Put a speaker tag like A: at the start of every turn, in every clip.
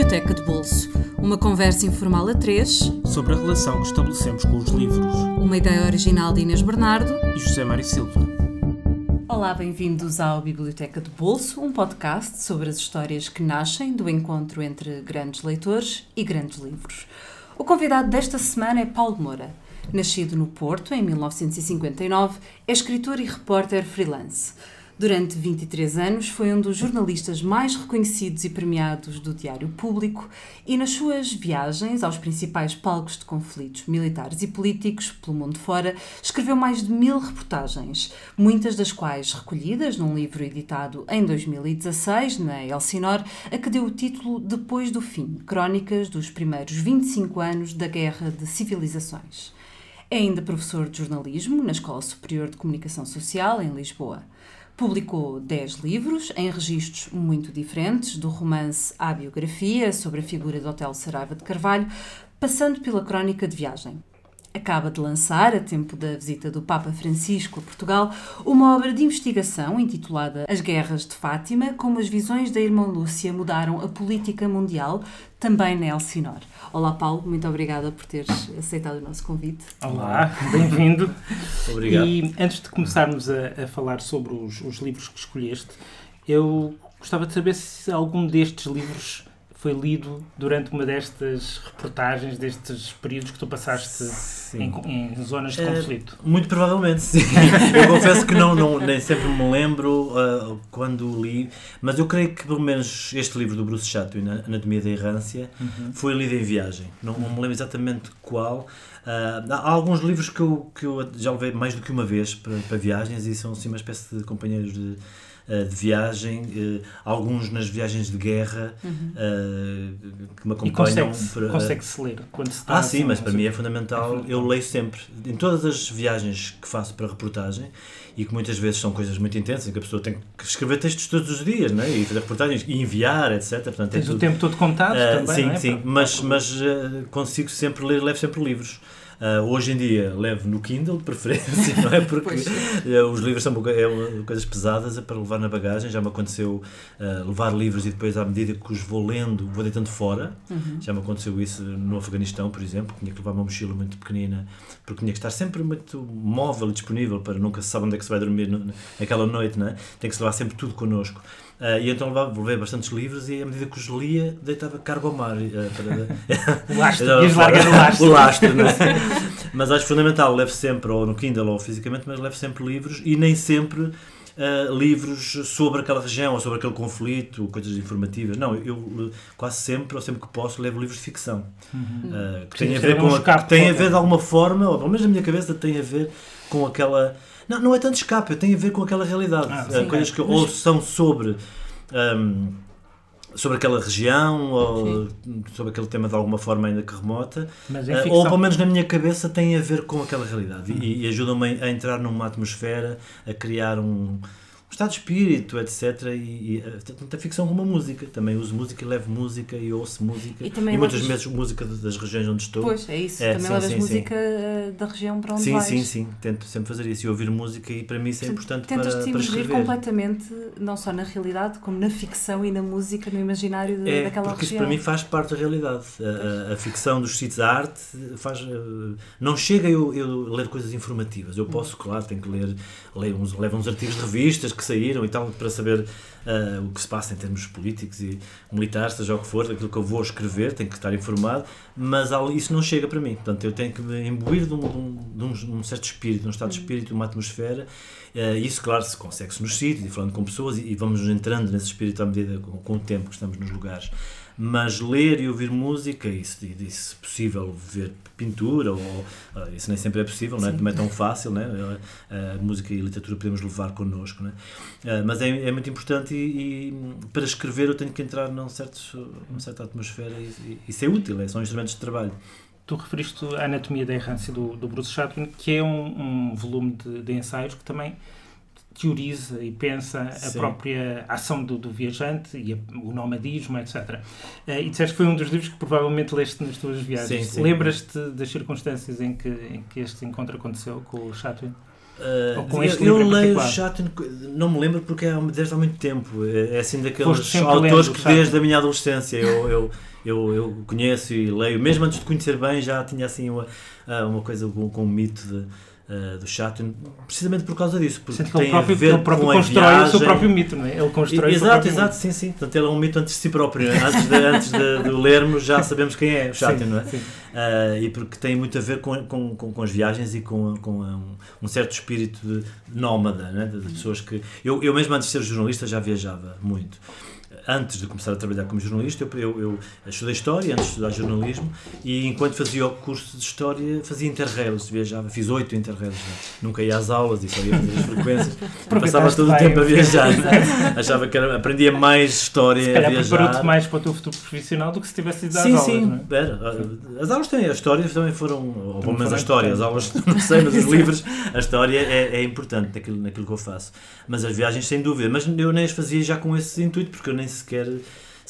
A: Biblioteca de Bolso. Uma conversa informal a três
B: sobre a relação que estabelecemos com os livros.
A: Uma ideia original de Inês Bernardo
B: e José Mário Silva.
A: Olá, bem-vindos ao Biblioteca de Bolso, um podcast sobre as histórias que nascem do encontro entre grandes leitores e grandes livros. O convidado desta semana é Paulo Moura. Nascido no Porto em 1959, é escritor e repórter freelance. Durante 23 anos foi um dos jornalistas mais reconhecidos e premiados do Diário Público e nas suas viagens aos principais palcos de conflitos militares e políticos pelo mundo fora, escreveu mais de mil reportagens, muitas das quais recolhidas num livro editado em 2016 na Elsinor, a que deu o título Depois do Fim, Crónicas dos primeiros 25 anos da Guerra de Civilizações. É ainda professor de jornalismo na Escola Superior de Comunicação Social em Lisboa. Publicou 10 livros em registros muito diferentes, do romance à biografia sobre a figura de Hotel Saraiva de Carvalho, passando pela crónica de viagem acaba de lançar, a tempo da visita do Papa Francisco a Portugal, uma obra de investigação intitulada As Guerras de Fátima, como as visões da irmã Lúcia mudaram a política mundial, também na Elsinor. Olá, Paulo, muito obrigada por teres aceitado o nosso convite.
B: Olá, bem-vindo.
C: Obrigado.
B: E antes de começarmos a, a falar sobre os, os livros que escolheste, eu gostava de saber se algum destes livros foi lido durante uma destas reportagens, destes períodos que tu passaste em, em, zonas de conflito?
C: Uh, muito provavelmente, sim. eu confesso que não, não, nem sempre me lembro uh, quando li, mas eu creio que pelo menos este livro do Bruce Chatwin, Anatomia da Errância, uhum. foi lido em viagem. Não, não, me lembro exatamente qual. Uh, há alguns livros que eu, que eu já levei mais do que uma vez para, para viagens e são assim uma espécie de companheiros de eh, de viagem, uh, alguns nas viagens de guerra uhum. uh, que me acompanham.
B: consegue-se para... consegue ler quando se
C: Ah, sim, mas para mim é fundamental. Eu leio sempre, em todas as viagens que faço para reportagem, e que muitas vezes são coisas muito intensas, em que a pessoa tem que escrever textos todos os dias, né? e fazer reportagens, e enviar, etc.
B: Portanto, Tens é tudo... o tempo todo contado uh, também,
C: Sim,
B: é?
C: sim, mas, mas consigo sempre ler, levo sempre livros. Uh, hoje em dia levo no Kindle, de preferência, não é? Porque uh, os livros são é, coisas pesadas é para levar na bagagem. Já me aconteceu uh, levar livros e depois, à medida que os vou lendo, vou deitando fora. Uhum. Já me aconteceu isso no Afeganistão, por exemplo. Tinha que levar uma mochila muito pequenina, porque tinha que estar sempre muito móvel e disponível para nunca se sabe onde é que se vai dormir naquela noite, não é? Tem que se levar sempre tudo connosco. Uh, e então levava, levei bastantes livros e à medida que os lia, deitava cargo ao mar. Uh,
B: para... o lastro, ias largar o lastro.
C: o lastro, é? Mas acho fundamental, levo sempre, ou no Kindle ou fisicamente, mas levo sempre livros e nem sempre uh, livros sobre aquela região ou sobre aquele conflito, coisas informativas. Não, eu quase sempre, ou sempre que posso, levo livros de ficção. Uhum. que têm a ver com. A, que têm a ver de alguma forma, ou pelo menos na minha cabeça, tem a ver com aquela não, não é tanto escape, tem a ver com aquela realidade. Ah, sim, coisas é. que ou são sobre. Um, sobre aquela região ou Sim. sobre aquele tema de alguma forma ainda que remota uh, ou pelo menos na minha cabeça tem a ver com aquela realidade uhum. e, e ajudam-me a entrar numa atmosfera a criar um estado de espírito, etc. E, e eh, tanto a ficção como a música. Também uso música e levo música e ouço música. E, também e muitas vezes música das regiões onde estou.
A: Pois, é isso. É, também sim, levas sim, música sim. Eh, da região para onde
C: sim,
A: vais.
C: Sim, sim, sim. Tento sempre fazer isso e ouvir música e para mim isso é importante
A: Tentas
C: para,
A: te
C: para escrever.
A: completamente, não só na realidade, como na ficção e na música, no imaginário de,
C: é,
A: daquela
C: porque
A: região.
C: isso para mim faz parte da realidade. A, a, a ficção dos sítios de arte faz... Não chega eu, eu ler coisas informativas. Eu posso, claro, tenho que ler, ler uns, levo uns artigos de revistas que saíram e tal, para saber uh, o que se passa em termos políticos e militares, seja o que for, daquilo que eu vou escrever, tenho que estar informado, mas isso não chega para mim. Portanto, eu tenho que me imbuir de um, de um, de um certo espírito, de um estado de espírito, uma atmosfera. Uh, isso, claro, se consegue-se nos sítios e falando com pessoas e, e vamos entrando nesse espírito à medida com, com o tempo que estamos nos lugares mas ler e ouvir música, e se, e, se possível ver pintura, ou, ah, isso nem sempre é possível, não é? também é tão fácil, né? a música e a literatura podemos levar connosco, né? mas é, é muito importante e, e, para escrever eu tenho que entrar num certo, numa certa atmosfera e, e isso é útil, é, são instrumentos de trabalho.
B: Tu referiste a Anatomia da Errância do, do Bruce Chatwin, que é um, um volume de, de ensaios que também teoriza e pensa Sim. a própria ação do, do viajante e a, o nomadismo, etc. Uh, eh, e disseste que foi um dos livros que provavelmente leste nas tuas viagens. Lembras-te das circunstâncias em que, em que este encontro aconteceu com o Chatwin?
C: Uh, eu, eu leio Chatwin, não me lembro porque é desde há muito tempo. É, é assim daqueles autores que desde a minha adolescência eu, eu, eu, eu, conheço e leio. Mesmo antes de conhecer bem, já tinha assim uma, ah, uma coisa com, com um mito de uh, do Chatwin, precisamente por causa disso. Porque
B: tem ele próprio, ele próprio constrói viagem. o seu próprio mito, não é? Ele constrói
C: exato, Exato, sim, sim. Portanto, ele é um mito antes de si próprio. Antes de, antes de, de lermos, já sabemos quem é o Chatwin, não é? Sim. Uh, e porque tem muito a ver com, com, com, com as viagens e com, com um, um, certo espírito de nómada, né? de, de pessoas que. Eu, eu mesmo antes de ser jornalista já viajava muito antes de começar a trabalhar como jornalista, eu, eu, eu estudei História, antes de estudar jornalismo, e enquanto fazia o curso de História, fazia interrails, viajava, fiz oito interrails já. Nunca ia às aulas e só ia fazer as frequências, passava todo o tempo a viajar. Achava que era, aprendia mais História
B: se
C: a viajar.
B: preparou-te mais para o teu futuro profissional do que se tivesse ido às
C: sim,
B: aulas,
C: sim,
B: é?
C: Era. As aulas têm, a História também foram, ou pelo menos a História, as aulas, não sei, mas os livros, a História é, é importante naquilo, naquilo que eu faço. Mas as viagens, sem dúvida, mas eu nem as fazia já com esse intuito, porque eu nem sequer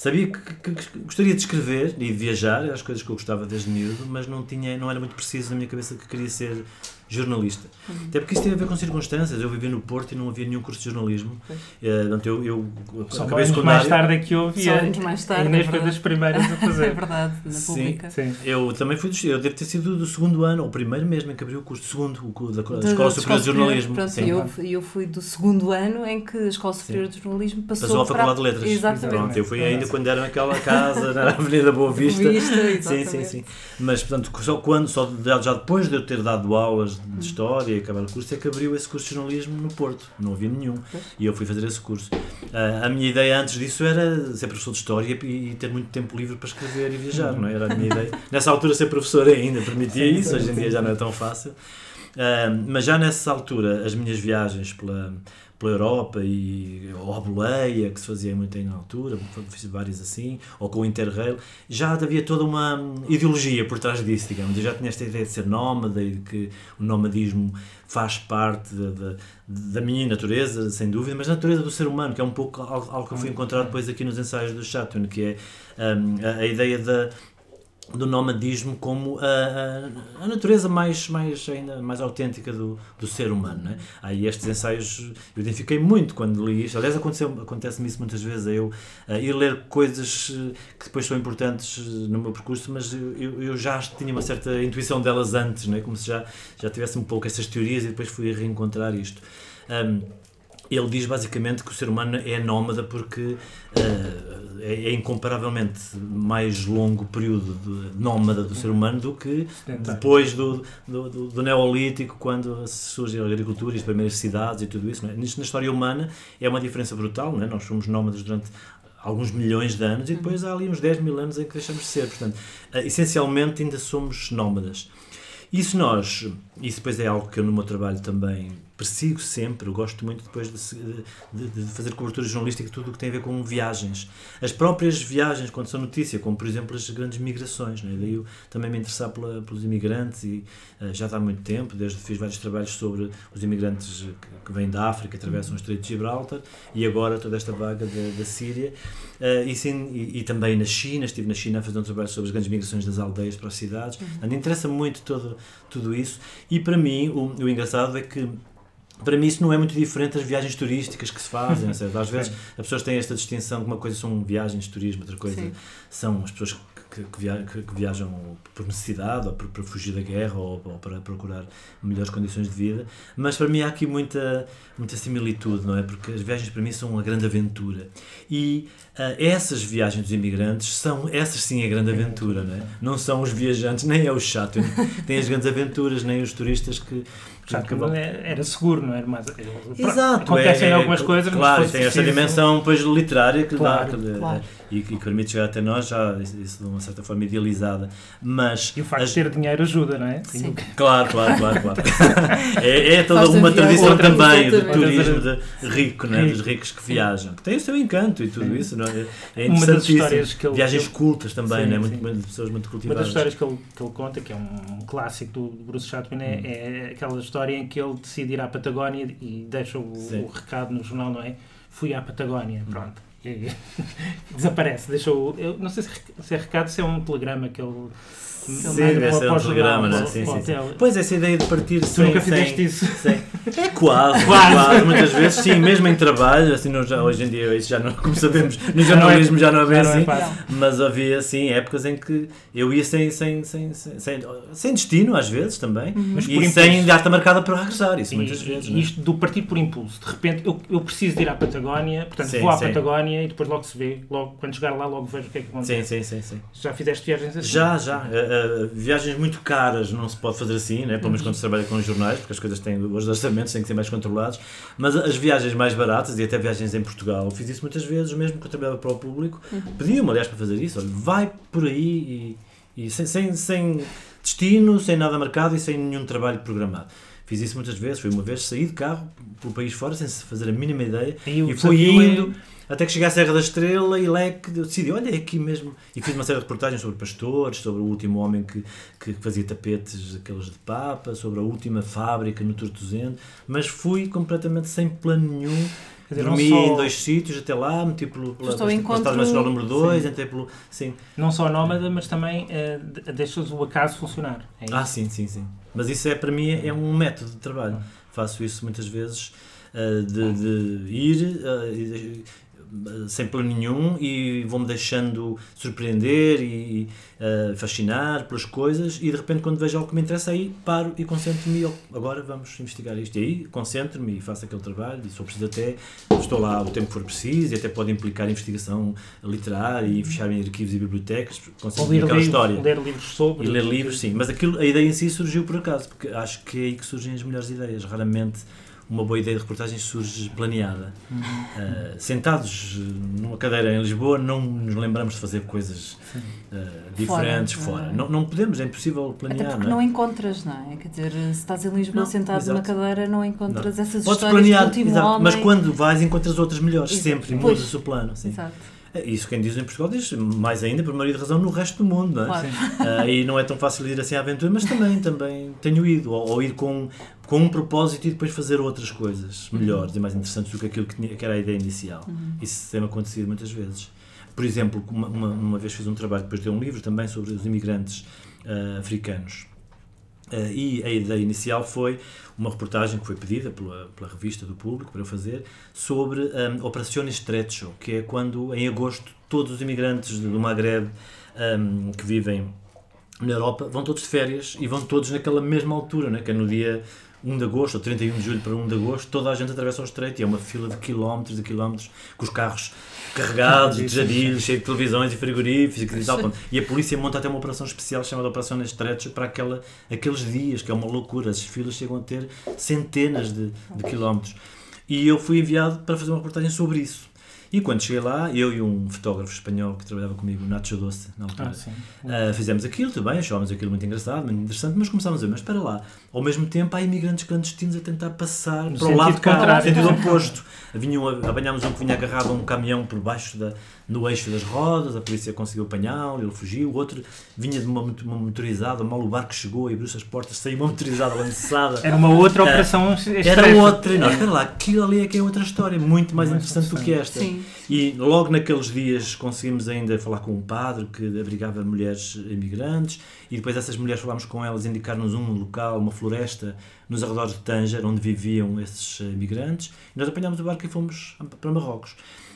C: sabia que, que, que, gostaria de escrever e de viajar, as coisas que eu gostava desde miúdo, mas não tinha, não era muito preciso na minha cabeça que queria ser jornalista. Uhum. Até porque isso tem a ver com circunstâncias. Eu vivia no Porto e não havia nenhum curso de jornalismo. Uh, portanto, eu, eu
B: Só acabei secundário. mais tarde é que eu
A: muito mais tarde.
B: Inês é foi das primeiras a fazer.
A: é verdade, na sim, pública.
C: Sim. Eu também fui Eu devo ter sido do segundo ano, ou primeiro mesmo, em que abriu o curso. Segundo, o da, da Escola Superior de Jornalismo.
A: Pronto, sim. Eu, eu fui do segundo ano em que a Escola Superior de Jornalismo passou,
C: passou à Faculdade de Letras.
A: Exatamente.
C: Pronto, eu fui ainda quando era naquela casa, na Avenida Boa Vista.
A: Vista
C: sim, sim, sim. Mas, portanto, só quando, só já depois de eu ter dado aulas de História acabar o curso, é que abriu esse curso de jornalismo no Porto. Não havia nenhum. E eu fui fazer esse curso. Uh, a minha ideia antes disso era ser professor de História e, ter muito tempo livre para escrever e viajar, não é? Era a minha ideia. Nessa altura, ser professor ainda permitia isso, hoje em dia já não é tão fácil. Uh, mas já nessa altura, as minhas viagens pela, pela Europa e ou a boleia que se fazia muito na altura, fiz vários assim, ou com o Interrail, já havia toda uma ideologia por trás disso, digamos. Eu já tinha esta ideia de ser nómada e de que o nomadismo faz parte da, da, minha natureza, sem dúvida, mas da natureza do ser humano, que é um pouco algo, algo que eu fui encontrar depois aqui nos ensaios do Chatwin, que é um, a, a ideia da do nomadismo como a, a, a, natureza mais, mais, ainda mais autêntica do, do ser humano. Né? Aí estes ensaios eu identifiquei muito quando li isto. Aliás, acontece-me isso muitas vezes, eu ir ler coisas eh, que depois são importantes eh, no meu percurso, mas eu, eu já tinha uma certa intuição delas antes, né? como se já, já tivesse um pouco essas teorias e depois fui a reencontrar isto. Um, ele diz basicamente que o ser humano é nómada porque uh, é, é, incomparavelmente mais longo período nómada do ser humano do que depois do, do, do, do Neolítico, quando surge a agricultura e as primeiras cidades e tudo isso. É? Nisto, na história humana é uma diferença brutal, não é? nós somos nómadas durante alguns milhões de anos e depois há ali uns 10 mil anos em que deixamos de ser. Portanto, uh, essencialmente ainda somos nómadas. Isso nós, isso depois é algo que eu no meu trabalho também persigo sempre, eu gosto muito depois de, de, de, fazer cobertura jornalística tudo o que tem a ver com viagens. As próprias viagens, quando são notícia, como por exemplo as grandes migrações, né? daí eu também me interessar pela, pelos imigrantes e uh, já há muito tempo, desde fiz vários trabalhos sobre os imigrantes que, que vêm da África, atravessam o Estreito de Gibraltar e agora toda esta vaga da, da Síria uh, e, sim, e, e, também na China, estive na China a fazer um trabalho sobre as grandes migrações das aldeias para as cidades, uhum. interessa muito todo, tudo isso e para mim o, o engraçado é que para mim isso não é muito diferente das viagens turísticas que se fazem, certo? às vezes as pessoas têm esta distinção que uma coisa são viagens de turismo, outra coisa Sim. são as pessoas que, que, que, viajam por necessidade ou para fugir da guerra ou, ou, para procurar melhores condições de vida, mas para mim há aqui muita, muita similitude, não é? Porque as viagens para mim são uma grande aventura e uh, essas viagens dos imigrantes são, essas sim a grande aventura, não é? Não são os viajantes, nem é o chato, tem as grandes aventuras, nem os turistas que
B: Portanto, que era seguro, não era mais.
C: Exato,
B: acontecem é, algumas coisas,
C: claro, tem esta dimensão depois literária que claro, dá, claro. e que permite chegar até nós, já isso de uma certa forma idealizada. Mas
B: e o facto as... de ter dinheiro ajuda, não é?
C: Sim. Claro, claro, claro, claro. é, é toda uma tradição também do turismo de rico, não é? dos ricos que viajam, que tem o seu encanto e tudo sim. isso, não é? É interessantíssimo. Viagens cultas também, sim, não é? Muito, muito, pessoas muito cultivadas.
B: Uma das histórias que ele, que ele conta, que é um clássico do Bruce Chatwin, é, hum. é aquela história história em que ele decide ir à Patagónia e deixa o, o recado no jornal, não é? Fui à Patagónia, pronto. e desaparece. Deixou, eu não sei se é recado, se é um telegrama que ele
C: Sim, deve ser um programa, né? sim, sim, sim. Pois, essa ideia de partir
B: tu sem... nunca fizeste sem, isso?
C: Sem, é quase, quase, quase, muitas vezes, sim, mesmo em trabalho, assim, não, já, hoje em dia, isso já não, como sabemos, no jornalismo já não é bem assim, mas havia, assim, épocas em que eu ia sem, sem, sem, sem, sem destino, às vezes, também, uhum. e impulso. sem data marcada para regressar, isso e, muitas vezes.
B: E é? isto do partir por impulso, de repente, eu, eu preciso de ir à Patagónia, portanto, sim, vou à sim. Patagónia e depois logo se vê, logo, quando chegar lá, logo vejo o que é que acontece.
C: Sim, sim, sim. sim.
B: Já fizeste viagens assim?
C: Já, já. Uh, uh, viagens muito caras não se pode fazer assim, né? pelo menos quando se trabalha com os jornais, porque as coisas têm, os orçamentos têm que ser mais controlados, mas as viagens mais baratas, e até viagens em Portugal, fiz isso muitas vezes, mesmo que eu trabalhava para o público, uhum. pediam-me aliás para fazer isso, olha, vai por aí e, e sem, sem, sem destino, sem nada marcado e sem nenhum trabalho programado. Fiz isso muitas vezes, foi uma vez saí de carro pelo país fora sem fazer a mínima ideia e, e fui indo... É até que cheguei à Serra da Estrela e lá é decidi, olha, é aqui mesmo. E fiz uma série de reportagens sobre pastores, sobre o último homem que, que fazia tapetes, aqueles de papa, sobre a última fábrica no Tortozendo, mas fui completamente sem plano nenhum. Dizer, Dormi só... em dois sítios até lá, meti pelo, pela Estado encontro... Nacional número 2, entrei pelo. Sim.
B: Não só nómada, mas também uh, deixas o acaso funcionar.
C: É ah, sim, sim, sim. Mas isso é para mim é um método de trabalho. Faço isso muitas vezes uh, de, de, ir. Uh, sem plano nenhum e vou-me deixando surpreender e uh, fascinar pelas coisas e de repente quando vejo algo que me interessa aí paro e concentro-me agora vamos investigar isto. E aí concentro-me e faço aquele trabalho e sou preciso até estou lá o tempo que for preciso e até pode implicar investigação literária e fechar em arquivos e bibliotecas
B: concentro ler livros, história. ler livros sobre
C: e ler livros sim. Mas aquilo a ideia em si surgiu por acaso porque acho que é aí que surgem as melhores ideias. Raramente uma boa ideia de reportagem surge planeada. Uhum. Uh, sentados numa cadeira em Lisboa, não nos lembramos de fazer coisas uh, diferentes fora. fora. Não, não podemos, é impossível planear.
A: Até porque
C: não,
A: é? não encontras, não é? Quer dizer, se estás em Lisboa não, sentado exato. numa cadeira, não encontras não. essas Podes histórias planear, do exato, homem.
C: Mas quando vais, encontras outras melhores, exato. sempre, mudas o plano. Sim. Exato. É, isso quem diz em Portugal diz mais ainda, por maioria de razão, no resto do mundo. Não é? Claro. Uh, e não é tão fácil ir assim à aventura, mas também, também tenho ido. Ou, ou ir com, com um propósito e depois fazer outras coisas melhores e mais interessantes do que aquilo que, tinha, que era a ideia inicial. Uhum. Isso tem acontecido muitas vezes. Por exemplo, uma, uma, uma, vez fiz um trabalho, depois de um livro também sobre os imigrantes uh, africanos. Uh, e a ideia inicial foi uma reportagem que foi pedida pela, pela revista do público para fazer sobre um, Operações Estrecho, que é quando em agosto todos os imigrantes do Maghreb um, que vivem na Europa vão todos de férias e vão todos naquela mesma altura, né, que é no dia 1 de agosto ou 31 de julho para 1 de agosto, toda a gente atravessa o estreito e é uma fila de quilómetros e quilómetros com os carros carregados, de jadilhos, cheios de televisões e frigoríficos e tal. E a polícia monta até uma operação especial chamada Operação Estrecho para aquela, aqueles dias, que é uma loucura. As filas chegam a ter centenas de, de quilómetros. E eu fui enviado para fazer uma reportagem sobre isso. E quando cheguei lá, eu e um fotógrafo espanhol que trabalhava comigo, Nacho Doce, na altura, ah, uh, fizemos aquilo, tudo bem, achávamos aquilo muito engraçado, muito interessante, mas começámos a ver, mas espera lá, ao mesmo tempo há imigrantes clandestinos a tentar passar no para o lado cá, no sentido oposto. Vinham, apanhámos um que vinha agarrado a um caminhão por baixo da, no eixo das rodas, a polícia conseguiu apanhá-lo, ele fugiu, o outro vinha de uma, uma motorizada, mal o barco chegou e abriu-se as portas, saiu uma motorizada lançada.
B: Era uma outra operação
C: uh, Era outra, não, espera lá, aquilo ali é que é outra história, muito mais, mais interessante do que esta.
A: Sim.
C: E logo naqueles dias conseguimos ainda falar com um padre que abrigava mulheres imigrantes e depois essas mulheres falámos com elas, indicar-nos um local, uma floresta nos arredores de Tanger, onde viviam esses imigrantes, e nós apanhámos o barco e fomos para Marrocos.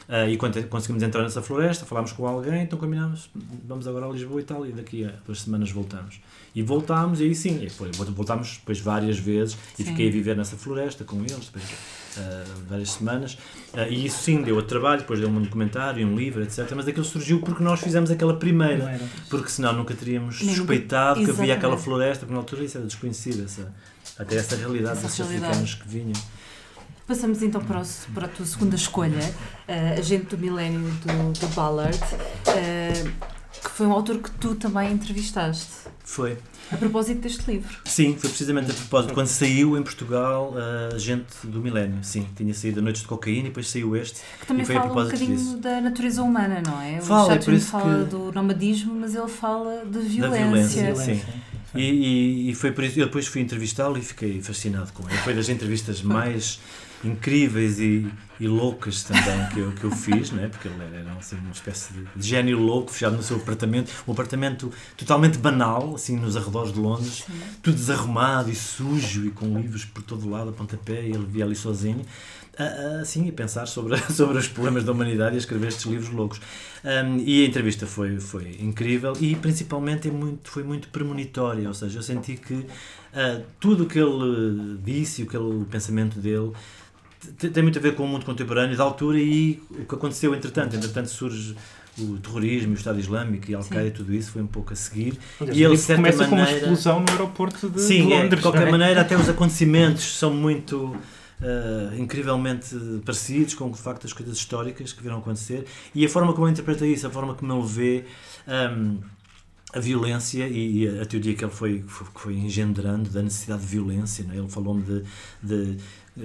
C: Uh, e quando conseguimos entrar nessa floresta, falámos com alguém, então combinámos, vamos agora a Lisboa e tal, e daqui a duas semanas voltamos. E voltámos, e aí sim, e foi, voltámos depois várias vezes, e sim. fiquei a viver nessa floresta com eles, depois, uh, várias semanas, uh, e isso sim deu a trabalho, depois deu um documentário, um livro, etc. Mas aquilo surgiu porque nós fizemos aquela primeira, porque senão nunca teríamos Nem suspeitado nunca... que havia aquela floresta, porque na altura isso era desconhecido, essa, até essa realidade essa desses realidade. africanos que vinham.
A: Passamos então para, o, para a tua segunda escolha, uh, Agente do Milénio do, do Ballard, uh, que foi um autor que tu também entrevistaste.
C: Foi.
A: A propósito deste livro.
C: Sim, foi precisamente a propósito. Quando saiu em Portugal uh, Agente do Milénio, sim, tinha saído a Noites de Cocaína e depois saiu este.
A: Que também fala um bocadinho disso. da natureza humana, não é?
C: Fala, o é por isso
A: fala
C: que...
A: do nomadismo, mas ele fala de violência. Da violência,
C: sim. E, e, e, foi por isso, eu depois fui entrevistá-lo e fiquei fascinado com ele. Foi das entrevistas mais incríveis e, e loucas também que eu, que eu fiz, né? porque ele era, assim, uma espécie de gênio louco, fechado no seu apartamento, um apartamento totalmente banal, assim, nos arredores de Londres, Sim. tudo desarrumado e sujo e com livros por todo lado, a pontapé, e ele via ali sozinho assim, a pensar sobre, sobre os problemas da humanidade e a escrever estes livros loucos. Um, e a entrevista foi, foi incrível e principalmente é muito, foi muito premonitória, ou seja, eu senti que uh, tudo o que ele disse, aquele pensamento dele, tem muito a ver com o mundo contemporâneo da altura e o que aconteceu entretanto. Entretanto surge o terrorismo, o Estado Islâmico e Al-Qaeda, tudo isso foi um pouco a seguir.
B: e ele, de certa começa maneira... com uma explosão no aeroporto de,
C: Sim,
B: de Londres. É,
C: de qualquer é? maneira, até os acontecimentos são muito uh, incrivelmente parecidos com o facto das coisas históricas que viram acontecer e a forma como ele interpreta isso, a forma como ele vê um, a violência e, a teoria que ele foi, foi engendrando da necessidade de violência. Né? Ele falou-me de, de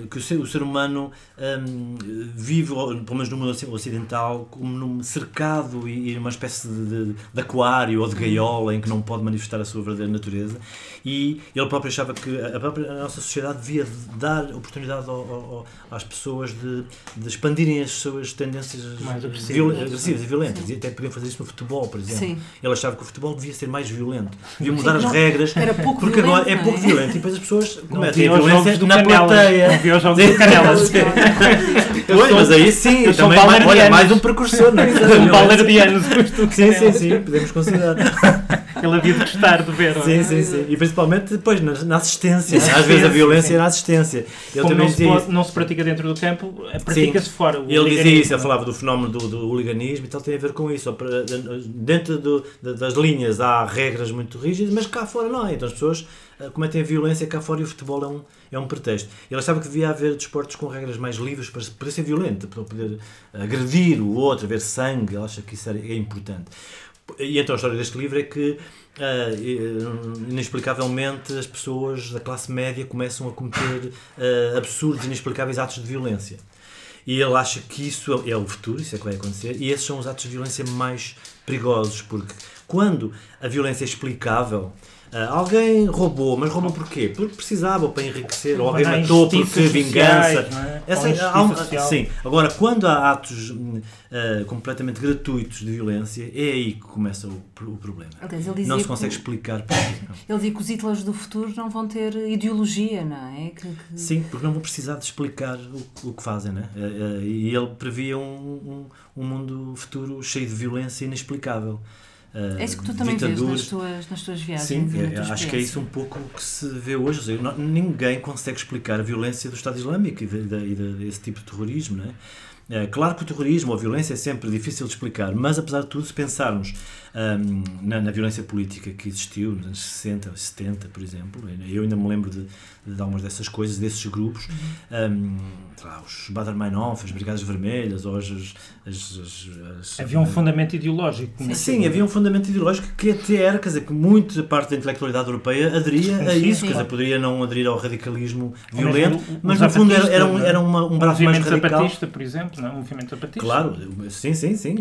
C: que o ser, o ser humano um, vive, pelo menos no mundo ocidental, como num cercado e, e uma espécie de, de, de, aquário ou de gaiola em que não pode manifestar a sua verdadeira natureza. E ele próprio achava que a, própria, a nossa sociedade devia dar oportunidade ao, ao, às pessoas de, de, expandirem as suas tendências
B: mais agressivas,
C: agressivas e violentas. Sim. E até podiam fazer isso no futebol, por exemplo. Sim. Ele achava que o futebol devia ser mais violento, devia mudar Sim, as regras, porque agora é pouco violento e depois as pessoas cometem a violência na plateia
B: vi os jogos do Canelas.
C: pois, mas aí sim, eu também mais, olha, mais um precursor, não é?
B: Um baleriano.
C: Sim, sim, sim, podemos considerar.
B: Ele havia de gostar de ver.
C: Sim, sim, sim. E principalmente depois na, na assistência. Às vezes a violência é na assistência.
B: Ele Como também não, se pode, não se pratica dentro do campo, pratica-se fora.
C: ele dizia isso, ele falava do fenómeno do, do hooliganismo e tal, tem a ver com isso. Dentro do, das linhas há regras muito rígidas, mas cá fora não há. Então as pessoas eh, cometem a violência cá fora e o futebol é um, é um pretexto. Ele achava que devia haver desportos com regras mais livres para poder ser violento, para poder agredir o outro, haver sangue. Ele acha que isso é importante. E então a história deste livro é que Uh, inexplicavelmente as pessoas da classe média começam a cometer uh, absurdos, inexplicáveis atos de violência. E ele acha que isso é o futuro, isso é que vai acontecer, e esses são os atos de violência mais perigosos, porque quando a violência é explicável, Uh, alguém roubou, mas roubou porquê? Porque precisava para enriquecer, ou alguém matou porque vingança.
B: É? Essa, há,
C: sim, agora quando há atos uh, completamente gratuitos de violência, é aí que começa o, o problema. Aliás, não se consegue que, explicar porquê.
A: Ele dizia que os Hitlers do futuro não vão ter ideologia, não é? Que, que...
C: Sim, porque não vão precisar de explicar o, o que fazem, né? Uh, e ele previa um, um, um mundo futuro cheio de violência inexplicável.
A: É isso que tu também vês nas tuas, nas tuas viagens.
C: Sim, é, acho que é isso um pouco que se vê hoje. Seja, não, ninguém consegue explicar a violência do Estado Islâmico e, de, de, de, desse tipo de terrorismo. Não é? É, claro que o terrorismo ou a violência é sempre difícil de explicar, mas apesar de tudo, se pensarmos na, na, violência política que existiu nos anos 60, 70, por exemplo, eu ainda me lembro de, de algumas dessas coisas, desses grupos, lá, os Bader-Meinhof, as Brigadas Vermelhas, ou as, as, as,
B: Havia um fundamento ideológico.
C: Sim, sim, havia um fundamento ideológico que até era, quer dizer, que muita parte da intelectualidade europeia aderia a isso, sim. quer dizer, poderia não aderir ao radicalismo violento, mas, no fundo era, era, um, era uma, um braço mais radical.
B: zapatista, por exemplo, não? o movimento zapatista.
C: Claro, sim, sim, sim.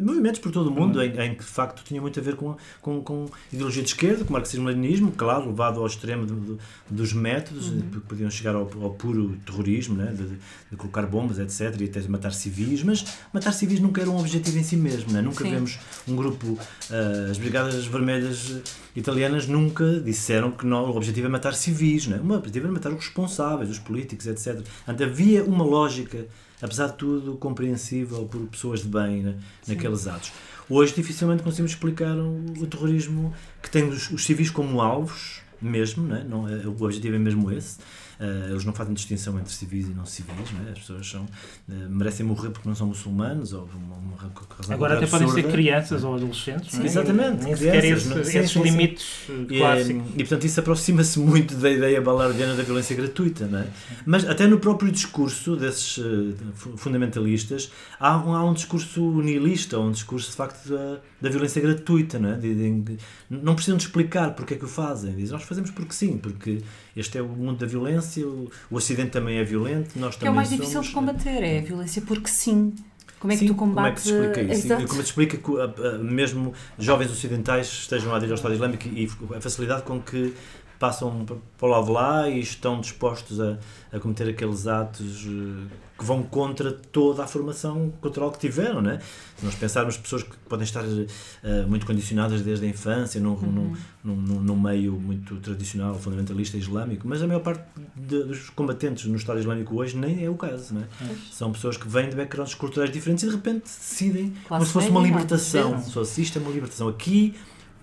C: Movimentos por todo o mundo, em, em, que de facto tinha muito a ver com, com, com ideologia de esquerda, com marxismo-leninismo, claro, levado ao extremo de, de, dos métodos, uhum. que podiam chegar ao, ao puro terrorismo, né? De, de, colocar bombas, etc., e até de matar civis, mas matar civis nunca era um objetivo em si mesmo, né? nunca Sim. vemos um grupo, uh, as Brigadas Vermelhas italianas nunca disseram que não, o objetivo é matar civis, né? o objetivo era matar os responsáveis, os políticos, etc. Portanto, havia uma lógica apesar de tudo, compreensível por pessoas de bem né, naqueles atos. Hoje dificilmente conseguimos explicar o, o terrorismo que tem os, os civis como alvos, mesmo, né? não é? o objetivo é mesmo esse. Uh, eles não fazem distinção entre civis e não civis, é? as pessoas são, uh, merecem morrer porque não são muçulmanos ou uma, uma
B: razão Agora até absurda. podem ser crianças ou adolescentes,
C: sim, é? exatamente,
B: nem sequer esse, não, sim, esses sim, limites sim. Eh, clássicos.
C: E, e, portanto isso aproxima-se muito da ideia balardiana da violência gratuita, não é? Mas até no próprio discurso desses uh, fundamentalistas há um, há um discurso nihilista, um discurso de facto da, da violência gratuita, não é? De, de, de, não precisam de explicar porque é que o fazem, dizem nós fazemos porque sim, porque este é o mundo da violência, o, o Ocidente também é violento, nós
A: que
C: também
A: é o mais
C: somos,
A: difícil de combater, é a violência porque sim. Como é que
C: Sim,
A: tu combates...
C: Como é que se explica isso?
A: Exato.
C: E como é que se explica que mesmo jovens ocidentais estejam a aderir ao Estado Islâmico e a facilidade com que passam para o lado de lá e estão dispostos a, a cometer aqueles atos uh, que vão contra toda a formação cultural que tiveram, né? Se nós pensarmos pessoas que podem estar uh, muito condicionadas desde a infância, num, uhum. num, num, num, meio muito tradicional, fundamentalista islâmico, mas a maior parte de, dos combatentes no Estado Islâmico hoje nem é o caso, né? É. São pessoas que vêm de backgrounds culturais diferentes e de repente decidem Classe como se fosse uma libertação. Se fosse isto é uma libertação. Aqui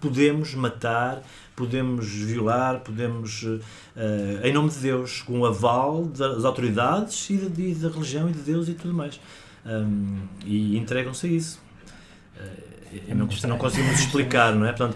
C: podemos matar, podemos violar, podemos, uh, em nome de Deus, com o aval das autoridades e, de, e da religião e de Deus e tudo mais. Um, e entregam-se a isso. Uh, é não, não conseguimos explicar, não é? Portanto,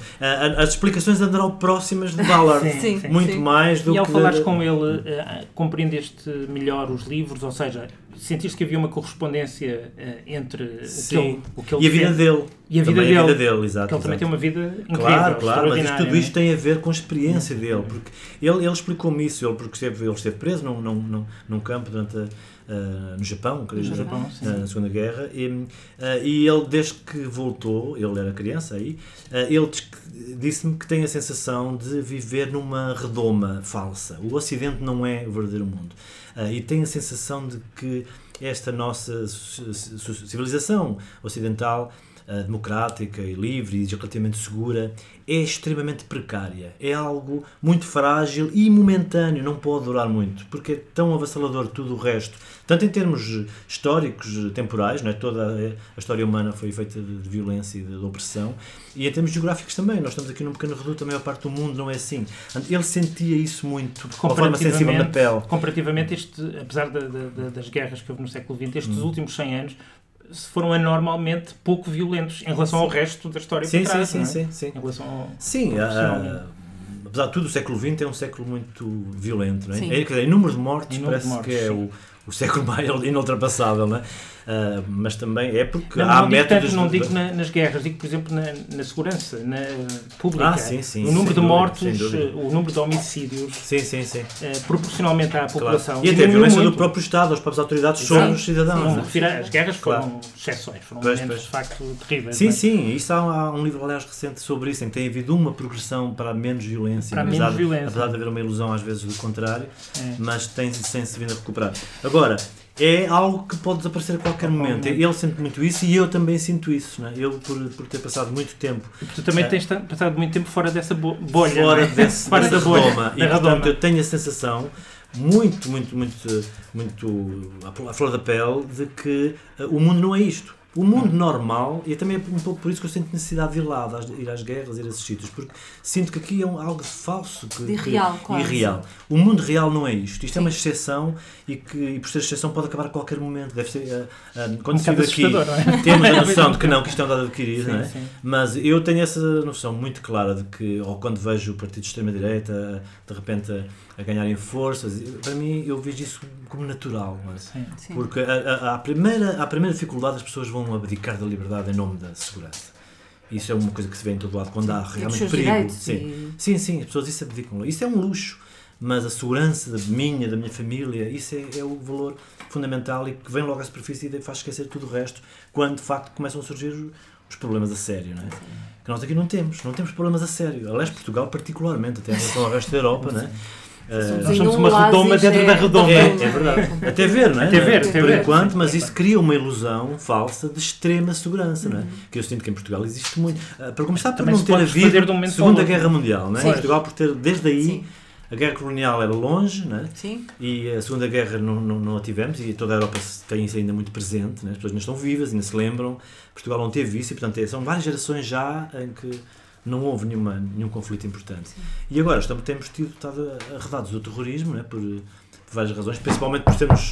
C: as explicações andarão próximas de Ballard, sim, sim, muito sim. mais do
B: e
C: que...
B: E ao falares com ele, uh, compreendeste melhor os livros, ou seja, sentiste que havia uma correspondência uh, entre o que, ele, o que ele
C: E a vida dele.
B: E a vida
C: também
B: dele.
C: A vida dele, exato.
B: Que ele também
C: exato.
B: tem uma vida incrível,
C: Claro, claro, mas tudo
B: é?
C: isto tem a ver com a experiência dele, porque ele, ele explicou-me isso, ele, porque esteve, ele esteve preso num, num, num campo durante a, Uh, no Japão, no
B: Japão
C: uh, na Segunda Guerra, e, uh, e, ele, desde que voltou, ele era criança aí, ele disse-me que tem a sensação de viver numa redoma falsa. O Ocidente não é o verdadeiro mundo. E tem a sensação de que esta nossa civilização ocidental democrática e livre e relativamente segura é extremamente precária. É algo muito frágil e momentâneo, não pode durar muito, porque é tão avassalador tudo o resto. Tanto em termos históricos, temporais, não é? toda a história humana foi feita de violência e de opressão, e em termos geográficos também. Nós estamos aqui num pequeno reduto, a maior parte do mundo não é assim. Ele sentia isso muito, de uma forma sensível na pele.
B: Comparativamente, este, apesar de, de, das guerras que houve no século XX, estes hum. últimos 100 anos foram anormalmente pouco violentos em relação sim. ao resto da história
C: sim,
B: trás,
C: sim,
B: é?
C: sim, sim,
B: Em relação ao,
C: sim, a, apesar de tudo, o século XX é um século muito violento. Não é? É, dizer, em número de mortes, em parece de mortes, que é o, o século mais inultrapassável. Não é? Uh, mas também é porque
B: não,
C: há
B: não
C: métodos...
B: Digo não digo na, nas guerras, digo, por exemplo, na, na segurança na pública.
C: Ah, sim, sim,
B: o número de
C: dúvida,
B: mortos, o número de homicídios,
C: sim, sim, sim.
B: Uh, proporcionalmente à população.
C: Claro. E até a violência muito. do próprio Estado, as próprias autoridades sobre os cidadãos.
B: Não, refiro, as guerras foram claro. exceções, foram pois, momentos pois. de facto terríveis.
C: Sim, sim, isso há, há, um livro, aliás, recente sobre isso, em que tem havido uma progressão para menos violência.
B: Para
C: apesar,
B: menos violência.
C: Apesar de haver uma ilusão, às vezes, do contrário, é. mas tem-se tem vindo a recuperar. Agora, é algo que pode desaparecer a qualquer momento. Ele sente muito isso e eu também sinto isso. Né? Eu, por, por ter passado muito tempo.
B: Tu também é, tens passado muito tempo fora dessa bolha.
C: Fora
B: né?
C: desse,
B: fora
C: dessa
B: bolha.
C: Redoma. E, portanto, eu tenho a sensação muito, muito, muito, muito à flor da pele de que uh, o mundo não é isto. O mundo normal, e também é um pouco por isso que eu sinto necessidade de ir lá, de ir às guerras, ir a esses sítios, porque sinto que aqui é um, algo falso. Que,
A: de irreal,
C: que,
A: quase.
C: irreal. O mundo real não é isto. Isto Sim. é uma exceção e que, e por ser exceção, pode acabar a qualquer momento. Deve ser. Uh, uh, quando um aqui,
B: é?
C: temos a noção de que não, que isto é um dado adquirido, sim, não é? Sim. Mas eu tenho essa noção muito clara de que, ou quando vejo o partido de extrema-direita, de repente. A, a ganharem forças. Para mim, eu vejo isso como natural. É? Sim, sim. Porque a, a, a, primeira, a primeira dificuldade as pessoas vão abdicar da liberdade em nome da segurança. Isso é uma coisa que se vê em todo lado, quando há realmente perigo. Sim.
A: E...
C: sim, sim, as pessoas isso abdicam. Isso é um luxo, mas a segurança da minha, da minha família, isso é, é o valor fundamental e que vem logo à superfície e faz esquecer tudo o resto, quando de facto começam a surgir os problemas a sério, não é? Que nós aqui não temos, não temos problemas a sério. Aliás, Portugal particularmente, até em relação ao resto da Europa, não é?
B: Uh, nós somos uma redoma dentro é, da redoma.
C: É, é verdade. Até ver, não é?
B: Até ver, até
C: Por
B: ver.
C: enquanto, mas isso cria uma ilusão falsa de extrema segurança, não é? Que eu sinto que em Portugal existe muito. Uh, para começar, por
B: Também
C: não ter havido
B: um
C: Segunda Guerra Mundial, não é? Em Portugal, por ter, desde aí, Sim. a Guerra Colonial era longe, não é?
A: Sim.
C: E a Segunda Guerra não, não, não a tivemos e toda a Europa tem isso ainda muito presente, não é? As pessoas ainda estão vivas, ainda se lembram. Portugal não teve isso e, portanto, é, são várias gerações já em que não houve nenhuma, nenhum conflito importante. Sim. E agora estamos, temos tido estado arredados do terrorismo, né, por, por várias razões, principalmente por sermos,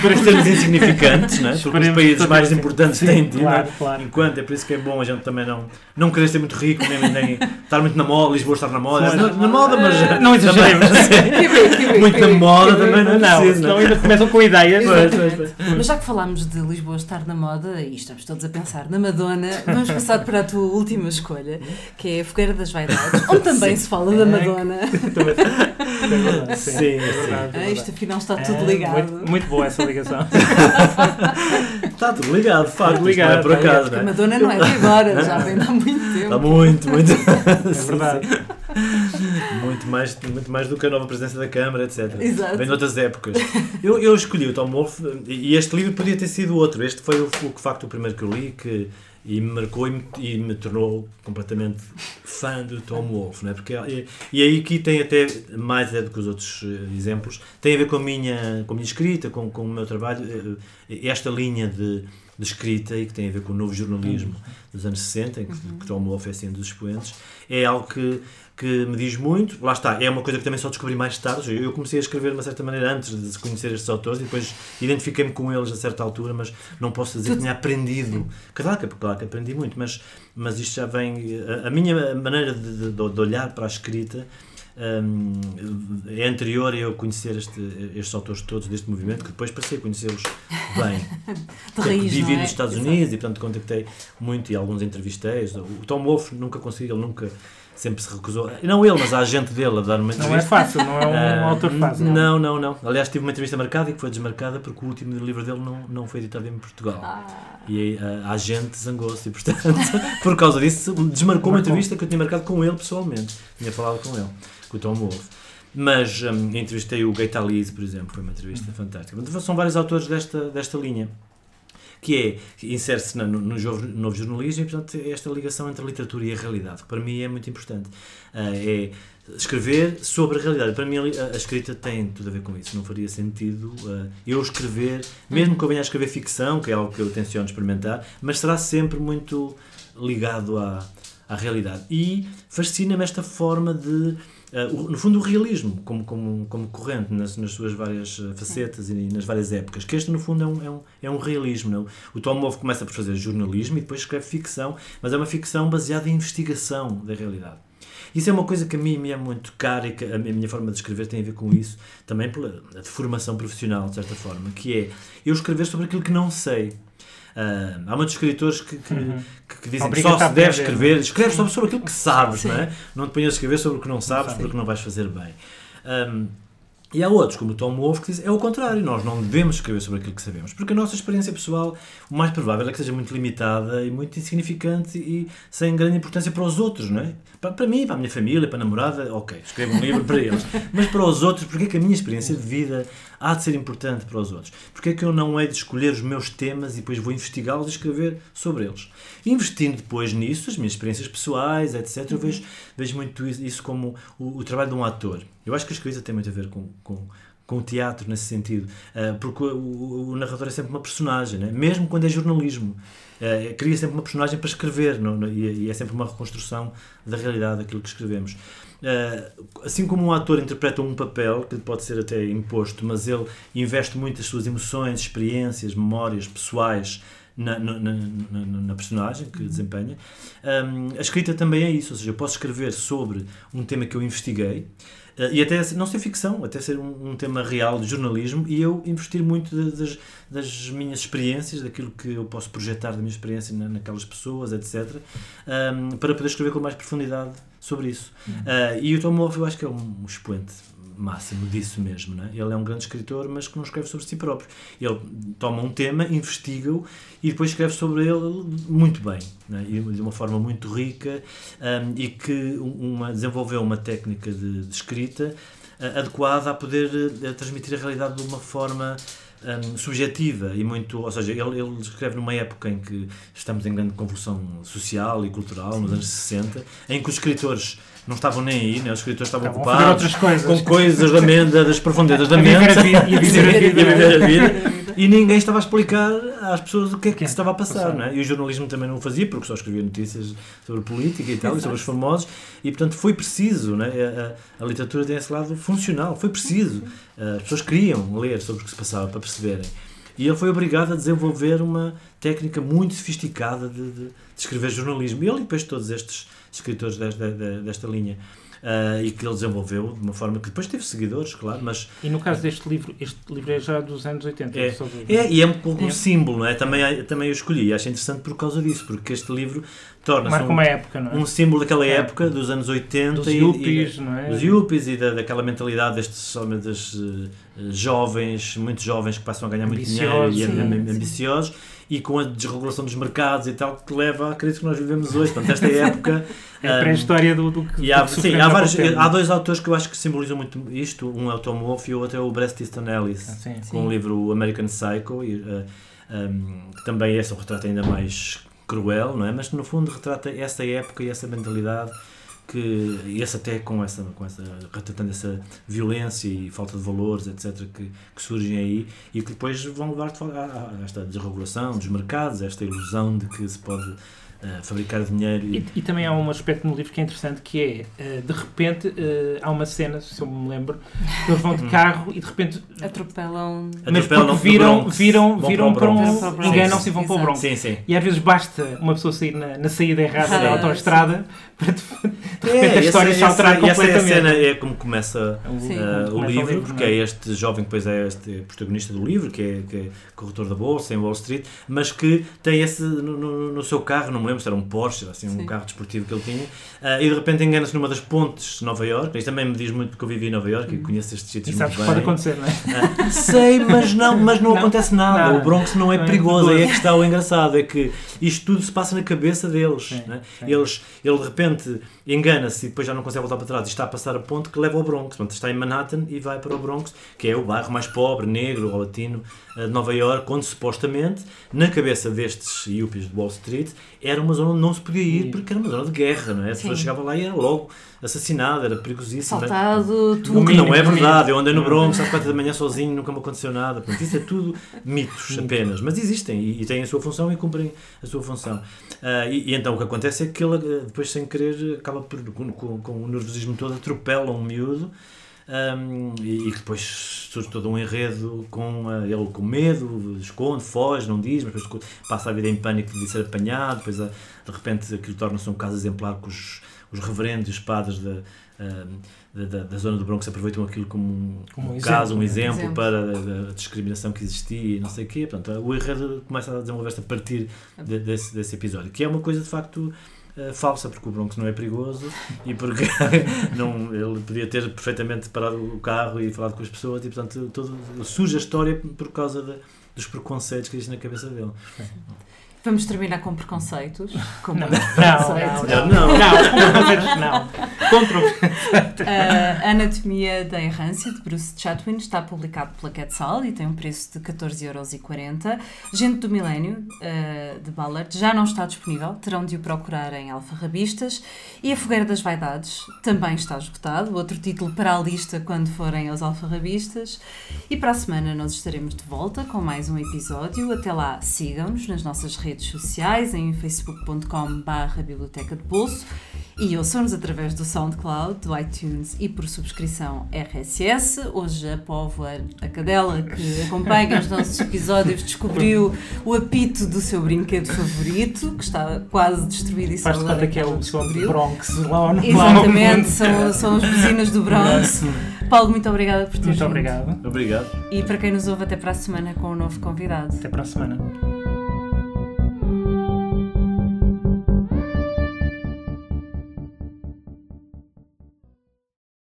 C: por sermos insignificantes, né, porque os países mais importantes
B: sim,
C: têm tido,
B: claro, claro.
C: enquanto é por isso que é bom a gente também não, não querer ser muito rico, nem, nem estar muito na moda, Lisboa estar na moda, na, na, moda, mas
B: não exageremos,
C: muito na moda também não,
B: não,
C: preciso,
B: não, ainda começam com ideias.
C: Pois, pois, pois.
A: Mas já que falámos de Lisboa estar na moda, e estamos todos a pensar na Madonna, vamos passar para a tua última escolha, que é a Fogueira das Vaidades, onde também se fala da Madonna.
C: sim, sim.
A: Ah, isto afinal está tudo é, ligado.
B: Muito, muito boa essa ligação.
C: está tudo ligado, de facto. Ligado, não é por acaso. Né?
A: A Madonna não é de agora, já vem há muito tempo.
C: Há muito, muito.
B: É verdade.
C: muito, mais, muito mais do que a nova presidência da Câmara, etc.
A: Exato.
C: Vem de outras épocas. Eu, eu escolhi o Tom Wolfe e este livro podia ter sido outro. Este foi o, o facto o primeiro que eu li que e me marcou e me, e me, tornou completamente fã do Tom Wolfe, né? Porque e, e aí aqui tem até mais é do que os outros uh, exemplos, tem a ver com a minha com a minha escrita, com, com o meu trabalho, uh, esta linha de, de, escrita e que tem a ver com o novo jornalismo dos anos 60, em que, uhum. que Tom Wolfe é um dos expoentes, é algo que que me diz muito. Lá está, é uma coisa que também só descobri mais tarde. Eu comecei a escrever de uma certa maneira antes de conhecer estes autores e depois identifiquei-me com eles a certa altura, mas não posso dizer que tinha aprendido. Claro que, claro que aprendi muito, mas, mas isto já vem. A, a minha maneira de, de, de, olhar para a escrita. Um, é anterior a eu conhecer este, estes autores todos deste movimento, que depois passei a conhecê-los bem.
A: Raiz,
C: vivi
A: é?
C: nos Estados Unidos e, portanto, contactei muito e alguns entrevistei. O Tom Wolfe nunca consegui, ele nunca sempre se recusou. Não ele, mas a agente dele a dar uma entrevista.
B: Não é fácil, não é um uh, autor fácil.
C: Não, não, não. Aliás, tive uma entrevista marcada e que foi desmarcada porque o último livro dele não, não foi editado em Portugal. Ah. E a, a agente zangou-se e, portanto, por causa disso, desmarcou uma entrevista que eu tinha marcado com ele pessoalmente. Tinha falado com ele, com o Tom Wolfe. Mas um, entrevistei o Gaita Lise, por exemplo, foi uma entrevista hum. fantástica. São vários autores desta, desta linha que é insere-se no, no, novo jornalismo e, portanto, esta ligação entre a literatura e a realidade, que para mim é muito importante. Uh, é escrever sobre a realidade. Para mim, a, a, escrita tem tudo a ver com isso. Não faria sentido uh, eu escrever, mesmo que eu venha a escrever ficção, que é algo que eu tenciono experimentar, mas será sempre muito ligado à, à realidade. E fascina-me esta forma de Uh, no fundo, o realismo como, como, como corrente nas, nas suas várias eh, facetas e nas várias épocas. Que este, no fundo, é um, é um, é um realismo. Não? O Tom Wolfe começa por fazer jornalismo e depois escreve ficção, mas é uma ficção baseada em investigação da realidade. Isso é uma coisa que a mim me é muito cara e que a minha forma de escrever tem a ver com isso, também pela formação profissional, de certa forma, que é eu escrever sobre aquilo que não sei. Uh, há muitos escritores que, que, uhum. que dizem que só se deve escrever, escreve sobre, sobre aquilo que sabes, não é? Não te ponhas a escrever sobre o que não sabes porque não vais fazer bem. Um, e há outros, como o Tom Wolfe, que dizem é o contrário, nós não devemos escrever sobre aquilo que sabemos, porque a nossa experiência pessoal, o mais provável é que seja muito limitada e muito insignificante e sem grande importância para os outros, não é? Para, para mim, para a minha família, para a namorada, ok, escrevo um livro para eles. Mas para os outros, porque é que a minha experiência de vida há de ser importante para os outros? Porque é que eu não hei de escolher os meus temas e depois vou investigá-los e escrever sobre eles? Investindo depois nisso, as minhas experiências pessoais, etc., eu vejo, vejo muito isso como o, o trabalho de um ator. Eu acho que a escrita tem muito a ver com, com, com o teatro nesse sentido, uh, porque o, o, o, narrador é sempre uma personagem, né? mesmo quando é jornalismo. Uh, cria sempre uma personagem para escrever não, não, e, e, é sempre uma reconstrução da realidade daquilo que escrevemos. Uh, assim como um ator interpreta um papel que pode ser até imposto, mas ele investe muito as suas emoções, experiências, memórias pessoais na, na, na, na, personagem que desempenha. Um, a escrita também é isso, ou seja, eu posso escrever sobre um tema que eu investiguei e até não ser ficção, até ser um, um, tema real de jornalismo e eu investir muito das, das minhas experiências, daquilo que eu posso projetar da minha experiência naquelas pessoas, etc., um, para poder escrever com mais profundidade sobre isso. Uhum. Uh, e o Tom Wolfe eu acho que é um expoente máximo disso mesmo. Não é? Ele é um grande escritor, mas que não escreve sobre si próprio. Ele toma um tema, investiga-o e depois escreve sobre ele muito bem, é? e de uma forma muito rica um, e que uma, desenvolveu uma técnica de, de escrita uh, adequada a poder uh, transmitir a realidade de uma forma um, subjetiva e muito, ou seja, ele, ele escreve numa época em que estamos em grande convulsão social e cultural, nos anos 60, em que os escritores não estavam nem aí, né? os escritores estavam, estavam ocupados
B: coisas.
C: com coisas da mente, das profundezas da mente
B: e a viver a vida
C: e ninguém estava a explicar às pessoas o que é que se estava a passar, não é? E o jornalismo também não o fazia, porque só escrevia notícias sobre política e tal, e sobre os famosos, e portanto foi preciso, não é? A, a, literatura tem esse lado funcional, foi preciso. As pessoas queriam ler sobre o que se passava para perceberem. E ele foi obrigado a desenvolver uma técnica muito sofisticada de, de, de escrever jornalismo. E ele e depois todos estes escritores desta, desta linha uh, e que ele desenvolveu de uma forma que depois teve seguidores, claro, mas...
B: E no caso deste livro, este livro é já dos anos 80.
C: É, é e é um pouco um símbolo, não é? Também, também eu escolhi acho interessante por causa disso, porque este livro torna-se
B: um, é?
C: um símbolo daquela é. época, dos anos 80
B: dos yuppies,
C: e,
B: é?
C: Dos yuppies e da, daquela mentalidade destes homens das jovens, muito jovens que passam a ganhar muito dinheiro e sim, ambiciosos e com a desregulação dos mercados e tal que leva à crise que nós vivemos hoje. Portanto, esta época.
B: é a pré-história do, do,
C: que. há, sim, há, vários, há dois autores que eu acho que simbolizam muito isto. Um é o Tom Wolfe e o outro é o Bret Easton Ellis, ah, sim, com o livro American Psycho, e, uh, um, que também é um retrato ainda mais cruel, não é? Mas no fundo retrata essa época e essa mentalidade que esse até com essa com essa retratando essa violência e falta de valores etc que, que surgem aí e que depois vão levar a, a esta desregulação dos mercados esta ilusão de que se pode uh, fabricar dinheiro.
B: E... E, e... também há um aspecto no livro que é interessante que é, uh, de repente, uh, há uma cena, se eu me lembro, que eles vão de hum. carro e de repente
A: atropelam.
B: Mas porque viram, viram, viram para um. Enganam-se e vão para o Bronx. Sim, sim. E às vezes basta uma pessoa sair na, na saída errada da autoestrada para de, de repente é, a história se alterar completamente.
C: Essa é a cena, é como começa uh, o livro, livro porque é? é este jovem que depois é este protagonista do livro, que é, que é corretor da bolsa em Wall Street, mas que tem esse no, no, no seu carro, não me lembro se era um Porsche, assim, um carro desportivo que ele tinha, uh, e de repente engana-se numa das pontes de Nova York. Isto também me diz muito porque eu vivi em Nova York e uhum. conheço estes sítios muito bem.
B: pode acontecer, não é?
C: Uh, sei, mas não, mas não, não acontece nada. O Bronx não é não perigoso. É aí é que está o engraçado, é que isto tudo se passa na cabeça deles. Sim, né? Eles, ele de repente engana-se e depois já não consegue voltar para trás e está a passar a ponte que leva ao Bronx. Portanto, está em Manhattan e vai para o Bronx, que é o bairro mais pobre, negro latino de Nova York, onde supostamente, na cabeça destes yuppies de Wall Street, era uma zona onde não se podia ir porque era uma zona de guerra, não é? A pessoa chegava lá e era logo assassinado, era perigosíssimo.
A: Saltado, tudo.
C: O que não é verdade. Eu andei no Bronx às quatro da manhã sozinho, nunca me aconteceu nada. Portanto, isso é tudo mitos apenas. Mas existem e, e, têm a sua função e cumprem a sua função. Uh, e, e, então o que acontece é que ele, ah, depois, sem querer, acaba por, com, com, o nervosismo todo, atropela um miúdo um, e, que depois surge todo um enredo com uh, ele com medo, esconde, foge, não diz, mas depois passa a vida em pânico de ser apanhado, depois uh, de repente aquilo torna-se um caso exemplar com os, os reverendos e os padres da, uh, da, da, zona do Bronx aproveitam aquilo como um, como um, um caso, um exemplo, exemplo. para a, a, discriminação que existia e não sei o quê. Portanto, o enredo começa a desenvolver-se a partir de, desse, desse episódio, que é uma coisa de facto uh, falsa, porque o Bronx não é perigoso e porque não, ele podia ter perfeitamente parado o carro e falado com as pessoas e, portanto, todo, surge a história por causa de, dos preconceitos que existem na cabeça dele.
A: Vamos terminar com preconceitos. Com
B: não, preconceitos. não, não, não, não, não.
A: A Anatomia da Errância, de Bruce Chatwin, está publicado pela Quetzal e tem um preço de 14,40€. Gente do Milénio, uh, de Ballard, já não está disponível, terão de o procurar em alfarrabistas. E A Fogueira das Vaidades também está esgotado, outro título para a lista quando forem aos alfarrabistas. E para a semana nós estaremos de volta com mais um episódio. Até lá, sigam-nos nas nossas redes redes sociais, em facebook.com.br Biblioteca de Bolso e ouçam-nos através do SoundCloud, do iTunes e por subscrição RSS. Hoje a Póvoa, a cadela que acompanha os nossos episódios, descobriu o apito do seu brinquedo favorito, que está quase destruído e
B: Faz de conta que é o som do Bronx
A: lá no Exatamente, são, são os vizinhos do Bronx. Paulo, muito obrigada por ter
B: Muito obrigado.
C: Obrigado.
A: E para quem nos ouve, até para a semana com um novo convidado.
B: Até para a semana.